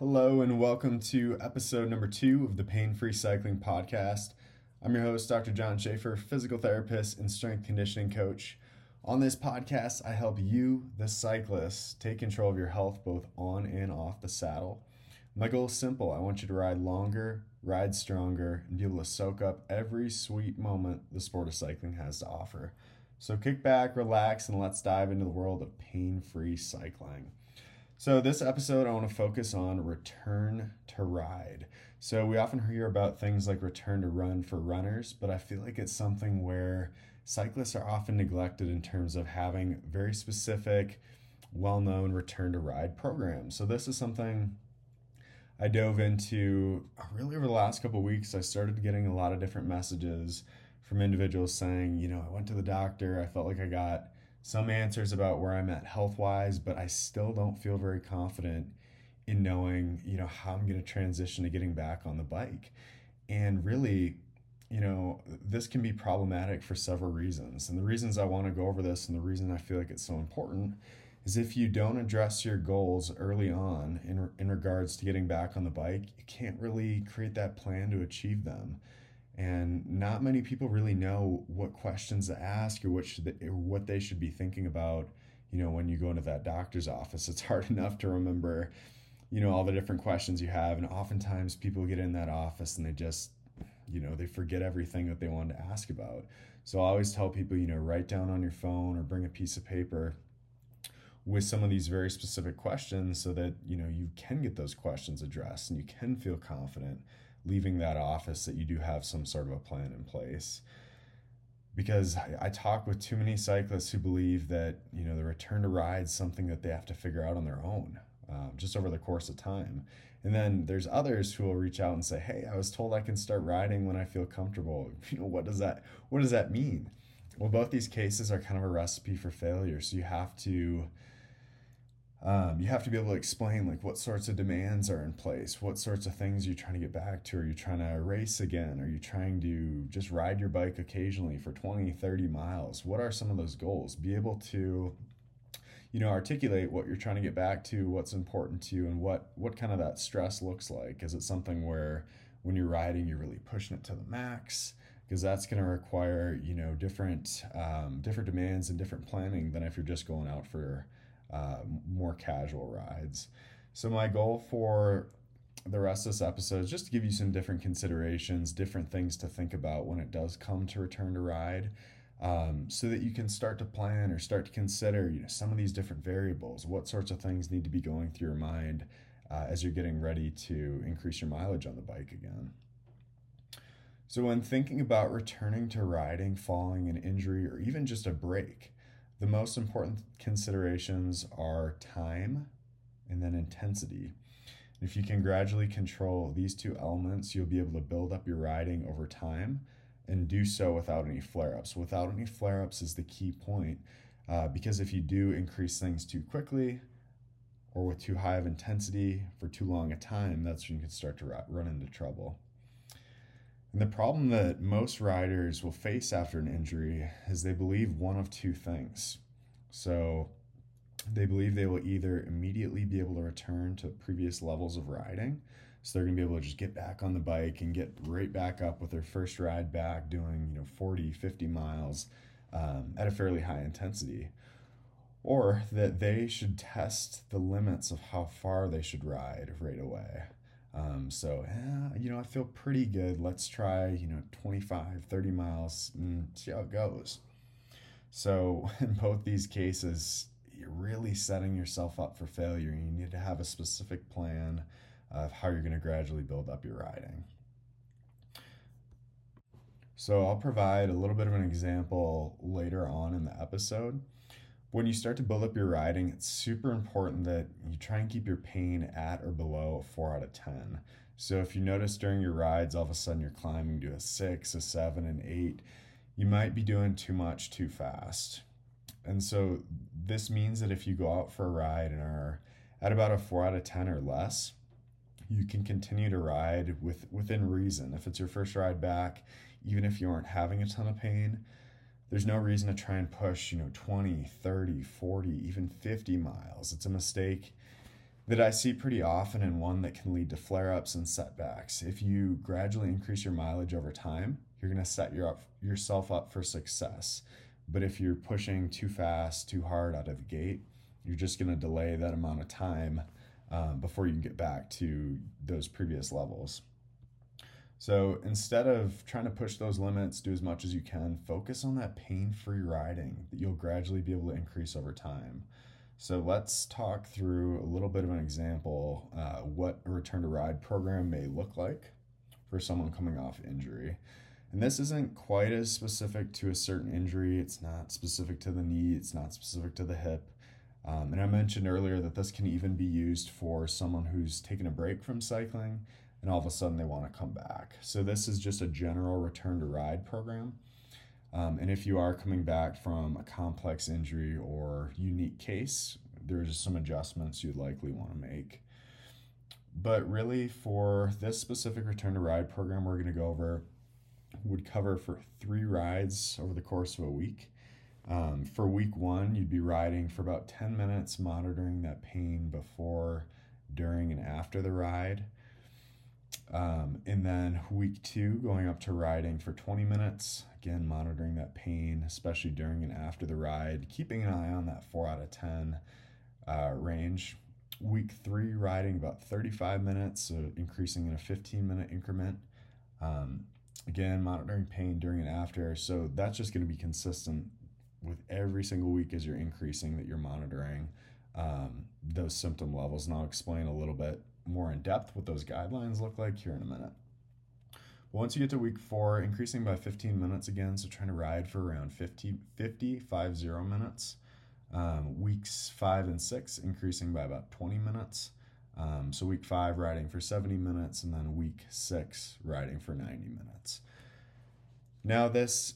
Hello, and welcome to episode number two of the Pain Free Cycling Podcast. I'm your host, Dr. John Schaefer, physical therapist and strength conditioning coach. On this podcast, I help you, the cyclist, take control of your health both on and off the saddle. My goal is simple I want you to ride longer, ride stronger, and be able to soak up every sweet moment the sport of cycling has to offer. So kick back, relax, and let's dive into the world of pain free cycling. So, this episode, I want to focus on return to ride. So, we often hear about things like return to run for runners, but I feel like it's something where cyclists are often neglected in terms of having very specific, well known return to ride programs. So, this is something I dove into uh, really over the last couple weeks. I started getting a lot of different messages from individuals saying, you know, I went to the doctor, I felt like I got some answers about where I'm at health wise, but I still don't feel very confident in knowing, you know, how I'm going to transition to getting back on the bike. And really, you know, this can be problematic for several reasons. And the reasons I want to go over this and the reason I feel like it's so important is if you don't address your goals early on in, in regards to getting back on the bike, you can't really create that plan to achieve them not many people really know what questions to ask or what should they, or what they should be thinking about you know when you go into that doctor's office. It's hard enough to remember you know all the different questions you have and oftentimes people get in that office and they just you know they forget everything that they wanted to ask about. So i always tell people you know write down on your phone or bring a piece of paper with some of these very specific questions so that you know you can get those questions addressed and you can feel confident leaving that office that you do have some sort of a plan in place. Because I, talk with too many cyclists who believe that you know the return to ride is something that they have to figure out on their own um, just over the course of time. And then there's others who will reach out and say hey i was told i can start riding when i feel comfortable. You know what does that what does that mean? Well both these cases are kind of a recipe for failure. So you have to um, you have to be able to explain like what sorts of demands are in place what sorts of things you're trying to get back to are you trying to race again are you trying to just ride your bike occasionally for 20 30 miles. What are some of those goals? Be able to you know articulate what you're trying to get back to what's important to you and what what kind of that stress looks like. Is it something where when you're riding you're really pushing it to the max? Because that's going to require you know different um, different demands and different planning than if you're just going out for uh, more casual rides. So, my goal for the rest of this episode is just to give you some different considerations, different things to think about when it does come to return to ride. Um, so that you can start to plan or start to consider you know some of these different variables what sorts of things need to be going through your mind uh, as you're getting ready to increase your mileage on the bike again so when thinking about returning to riding following an injury or even just a break the most important considerations are time and then intensity. If you can gradually control these two elements, you'll be able to build up your riding over time and do so without any flare ups. Without any flare ups is the key point uh, because if you do increase things too quickly or with too high of intensity for too long a time, that's when you can start to run into trouble. And the problem that most riders will face after an injury is they believe one of two things. So they believe they will either immediately be able to return to previous levels of riding. So they're going to be able to just get back on the bike and get right back up with their first ride back doing, you know, 40, 50 miles um, at a fairly high intensity. Or that they should test the limits of how far they should ride right away. Um, so, eh, you know, I feel pretty good. Let's try, you know, 25, 30 miles and see how it goes. So, in both these cases, you're really setting yourself up for failure. You need to have a specific plan of how you're going to gradually build up your riding. So, I'll provide a little bit of an example later on in the episode when you start to build up your riding, it's super important that you try and keep your pain at or below a 4 out of 10. So if you notice during your rides, all of a sudden you're climbing to a 6, a 7, an 8, you might be doing too much too fast. And so this means that if you go out for a ride and are at about a 4 out of 10 or less, you can continue to ride with within reason. If it's your first ride back, even if you aren't having a ton of pain, there's no reason to try and push, you know, 20, 30, 40, even 50 miles. It's a mistake that I see pretty often and one that can lead to flare ups and setbacks. If you gradually increase your mileage over time, you're going to set your up, yourself up for success. But if you're pushing too fast, too hard out of the gate, you're just going to delay that amount of time um, before you can get back to those previous levels. So instead of trying to push those limits, do as much as you can, focus on that pain free riding that you'll gradually be able to increase over time. So let's talk through a little bit of an example uh, what a return to ride program may look like for someone coming off injury. And this isn't quite as specific to a certain injury. It's not specific to the knee, it's not specific to the hip. Um, and I mentioned earlier that this can even be used for someone who's taken a break from cycling and all of a sudden they want to come back. So this is just a general return to ride program. Um, and if you are coming back from a complex injury or unique case, there's some adjustments you'd likely want to make. But really, for this specific return to ride program, we're going to go over would cover for three rides over the course of a week. Um, for week one, you'd be riding for about 10 minutes, monitoring that pain before, during, and after the ride. Um, and then week two, going up to riding for 20 minutes, again, monitoring that pain, especially during and after the ride, keeping an eye on that four out of 10 uh, range. Week three, riding about 35 minutes, so increasing in a 15 minute increment. Um, again, monitoring pain during and after. So that's just going to be consistent with every single week as you're increasing that you're monitoring um, those symptom levels. And I'll explain a little bit more in depth what those guidelines look like here in a minute. Once you get to week four, increasing by 15 minutes again, so trying to ride for around 50, 50, 50 minutes. Um, weeks five and six, increasing by about 20 minutes. Um, so week five, riding for 70 minutes, and then week six, riding for 90 minutes. Now, this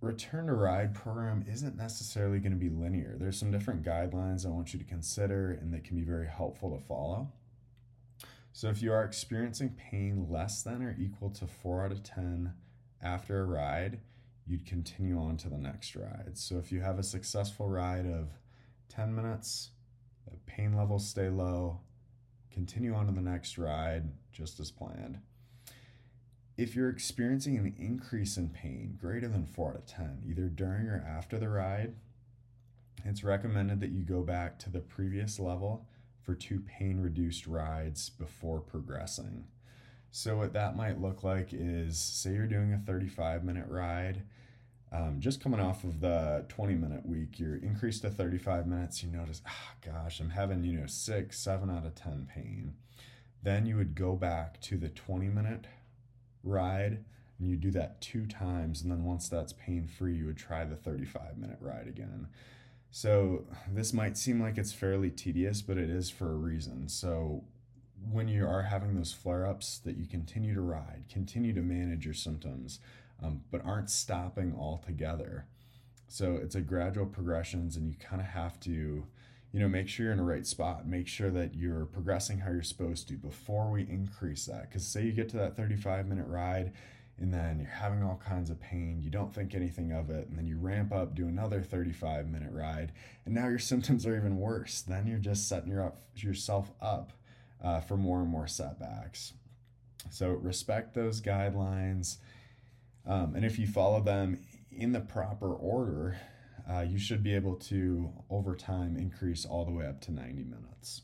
return to ride program isn't necessarily going to be linear. There's some different guidelines I want you to consider and that can be very helpful to follow. So if you are experiencing pain less than or equal to 4 out of 10 after a ride, you'd continue on to the next ride. So if you have a successful ride of 10 minutes, the pain levels stay low, continue on to the next ride just as planned. If you're experiencing an increase in pain greater than 4 out of 10, either during or after the ride, it's recommended that you go back to the previous level for two pain reduced rides before progressing. So, what that might look like is say you're doing a 35 minute ride, um, just coming off of the 20 minute week, you're increased to 35 minutes, you notice, ah, oh, gosh, I'm having, you know, six, seven out of 10 pain. Then you would go back to the 20 minute ride and you do that two times. And then once that's pain free, you would try the 35 minute ride again. So this might seem like it's fairly tedious, but it is for a reason. So when you are having those flare ups, that you continue to ride, continue to manage your symptoms, um, but aren't stopping altogether. So it's a gradual progressions, and you kind of have to, you know, make sure you're in the right spot. Make sure that you're progressing how you're supposed to before we increase that. Because say you get to that 35 minute ride and then you're having all kinds of pain, you don't think anything of it, and then you ramp up, do another 35 minute ride, and now your symptoms are even worse. Then you're just setting your up, yourself up uh, for more and more setbacks. So respect those guidelines, um, and if you follow them in the proper order, uh, you should be able to, over time, increase all the way up to 90 minutes.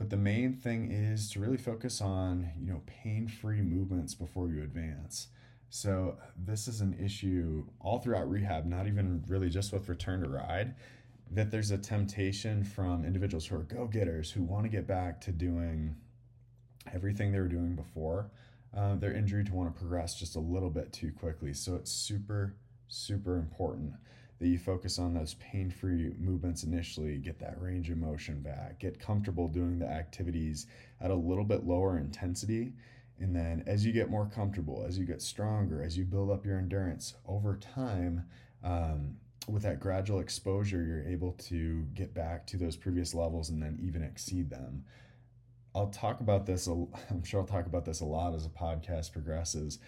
But the main thing is to really focus on, you know, pain-free movements before you advance. So this is an issue all throughout rehab, not even really just with return to ride, that there's a temptation from individuals who are go-getters who want to get back to doing everything they were doing before uh, their injury to want to progress just a little bit too quickly. So it's super, super important that you focus on those pain free movements initially, get that range of motion back, get comfortable doing the activities at a little bit lower intensity. And then as you get more comfortable, as you get stronger, as you build up your endurance over time, um, with that gradual exposure, you're able to get back to those previous levels and then even exceed them. I'll talk about this, I'm sure I'll talk about this a lot as the podcast progresses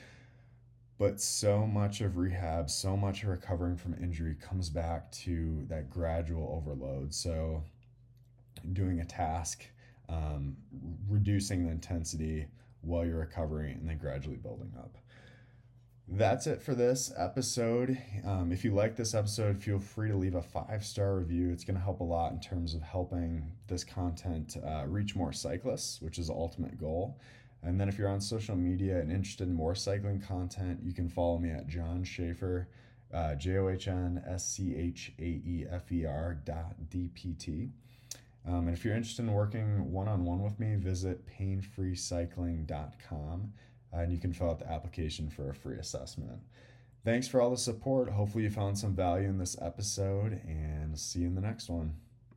but so much of rehab, so much of recovering from injury comes back to that gradual overload. So doing a task, um, reducing the intensity while you're recovering, and then gradually building up. That's it for this episode. Um, if you like this episode, feel free to leave a five star review. It's going to help a lot in terms of helping this content uh, reach more cyclists, which is the ultimate goal. And then if you're on social media and interested in more cycling content, you can follow me at John Schaefer, uh, J O H N S C H A E F E R dot D P T. Um, and if you're interested in working one on one with me, visit painfreecycling.com uh, and you can fill out the application for a free assessment. Thanks for all the support. Hopefully, you found some value in this episode, and see you in the next one.